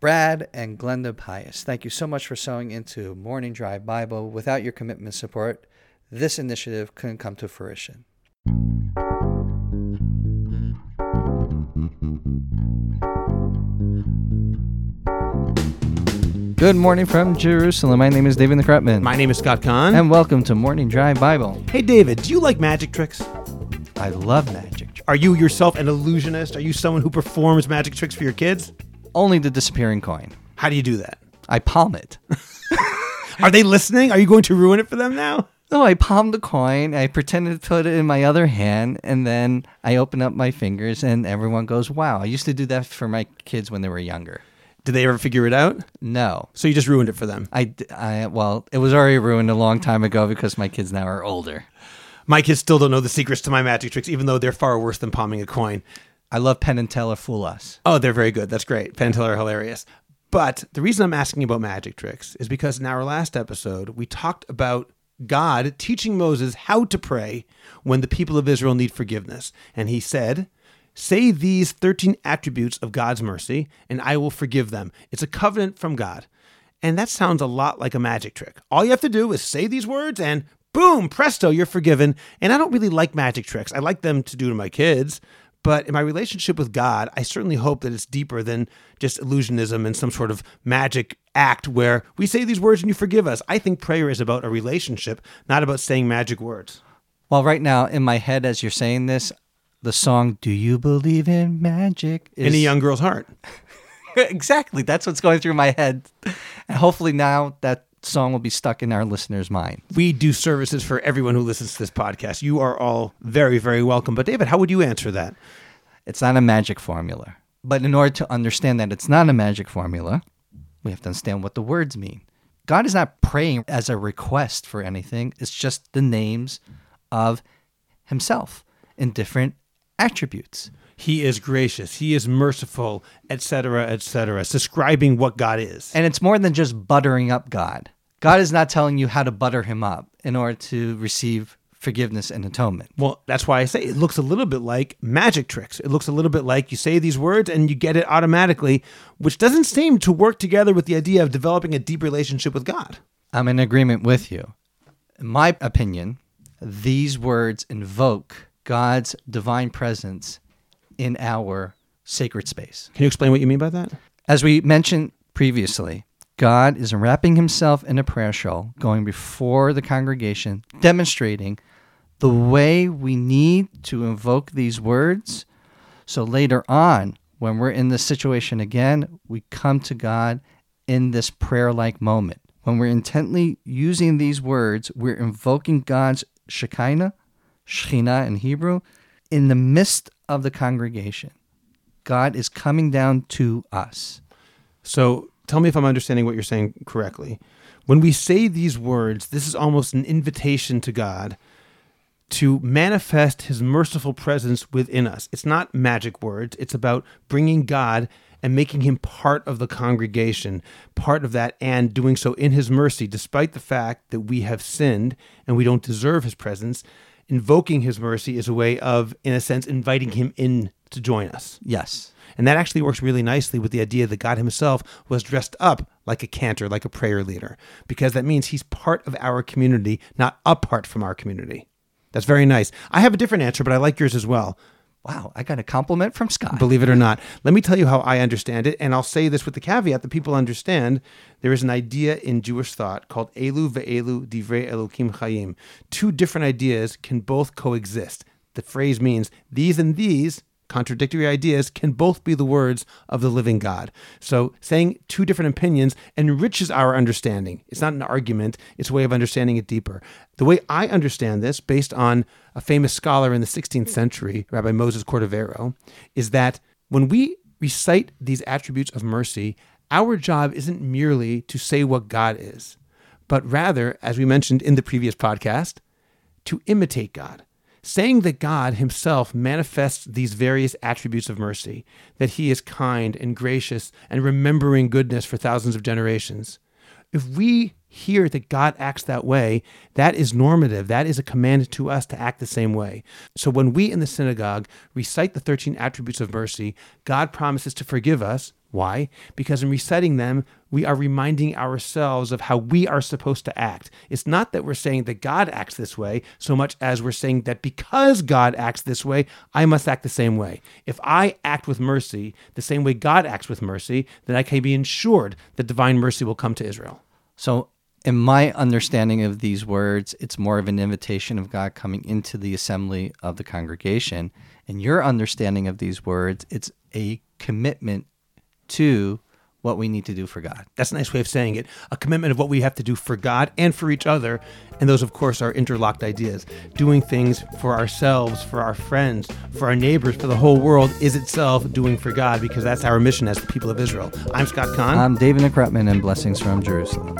Brad and Glenda Pius, thank you so much for sewing into Morning Drive Bible. Without your commitment support, this initiative couldn't come to fruition. Good morning from Jerusalem. My name is David the My name is Scott Kahn. And welcome to Morning Drive Bible. Hey, David, do you like magic tricks? I love magic. Are you yourself an illusionist? Are you someone who performs magic tricks for your kids? Only the disappearing coin. How do you do that? I palm it. Are they listening? Are you going to ruin it for them now? No, I palm the coin. I pretended to put it in my other hand, and then I open up my fingers, and everyone goes, "Wow!" I used to do that for my kids when they were younger. Did they ever figure it out? No. So you just ruined it for them. I, I well, it was already ruined a long time ago because my kids now are older. My kids still don't know the secrets to my magic tricks, even though they're far worse than palming a coin. I love Penn and Teller Fool Us. Oh, they're very good. That's great. Penn and Teller are hilarious. But the reason I'm asking about magic tricks is because in our last episode, we talked about God teaching Moses how to pray when the people of Israel need forgiveness. And he said, Say these 13 attributes of God's mercy, and I will forgive them. It's a covenant from God. And that sounds a lot like a magic trick. All you have to do is say these words, and boom, presto, you're forgiven. And I don't really like magic tricks. I like them to do to my kids. But in my relationship with God, I certainly hope that it's deeper than just illusionism and some sort of magic act where we say these words and you forgive us. I think prayer is about a relationship, not about saying magic words. Well, right now in my head, as you're saying this, the song "Do You Believe in Magic" is in a young girl's heart. exactly, that's what's going through my head, and hopefully now that song will be stuck in our listeners' mind. We do services for everyone who listens to this podcast. You are all very, very welcome. But David, how would you answer that? It's not a magic formula. But in order to understand that it's not a magic formula, we have to understand what the words mean. God is not praying as a request for anything, it's just the names of Himself in different attributes. He is gracious, He is merciful, etc., etc., describing what God is. And it's more than just buttering up God. God is not telling you how to butter Him up in order to receive forgiveness and atonement. Well, that's why I say it looks a little bit like magic tricks. It looks a little bit like you say these words and you get it automatically, which doesn't seem to work together with the idea of developing a deep relationship with God. I'm in agreement with you. In my opinion, these words invoke God's divine presence in our sacred space. Can you explain what you mean by that? As we mentioned previously, God is wrapping himself in a prayer shawl, going before the congregation, demonstrating the way we need to invoke these words. So later on, when we're in this situation again, we come to God in this prayer like moment. When we're intently using these words, we're invoking God's Shekinah, Shekhinah in Hebrew, in the midst of the congregation. God is coming down to us. So tell me if I'm understanding what you're saying correctly. When we say these words, this is almost an invitation to God to manifest his merciful presence within us. It's not magic words, it's about bringing God and making him part of the congregation, part of that, and doing so in his mercy, despite the fact that we have sinned and we don't deserve his presence. Invoking his mercy is a way of, in a sense, inviting him in to join us. Yes. And that actually works really nicely with the idea that God himself was dressed up like a cantor, like a prayer leader, because that means he's part of our community, not apart from our community. That's very nice. I have a different answer, but I like yours as well. Wow, I got a compliment from Scott. Believe it or not. Let me tell you how I understand it, and I'll say this with the caveat that people understand there is an idea in Jewish thought called Elu ve'elu divrei Elokim chayim. Two different ideas can both coexist. The phrase means these and these contradictory ideas can both be the words of the living God. So saying two different opinions enriches our understanding. It's not an argument, it's a way of understanding it deeper. The way I understand this, based on a famous scholar in the 16th century, Rabbi Moses Cordovero, is that when we recite these attributes of mercy, our job isn't merely to say what God is, but rather, as we mentioned in the previous podcast, to imitate God saying that God himself manifests these various attributes of mercy, that he is kind and gracious and remembering goodness for thousands of generations. If we hear that God acts that way, that is normative. That is a command to us to act the same way. So when we in the synagogue recite the 13 attributes of mercy, God promises to forgive us, Why? Because in reciting them, we are reminding ourselves of how we are supposed to act. It's not that we're saying that God acts this way so much as we're saying that because God acts this way, I must act the same way. If I act with mercy the same way God acts with mercy, then I can be ensured that divine mercy will come to Israel. So, in my understanding of these words, it's more of an invitation of God coming into the assembly of the congregation. In your understanding of these words, it's a commitment to what we need to do for God. That's a nice way of saying it. A commitment of what we have to do for God and for each other. And those, of course, are interlocked ideas. Doing things for ourselves, for our friends, for our neighbors, for the whole world is itself doing for God because that's our mission as the people of Israel. I'm Scott Kahn. I'm David McCrutman, and blessings from Jerusalem.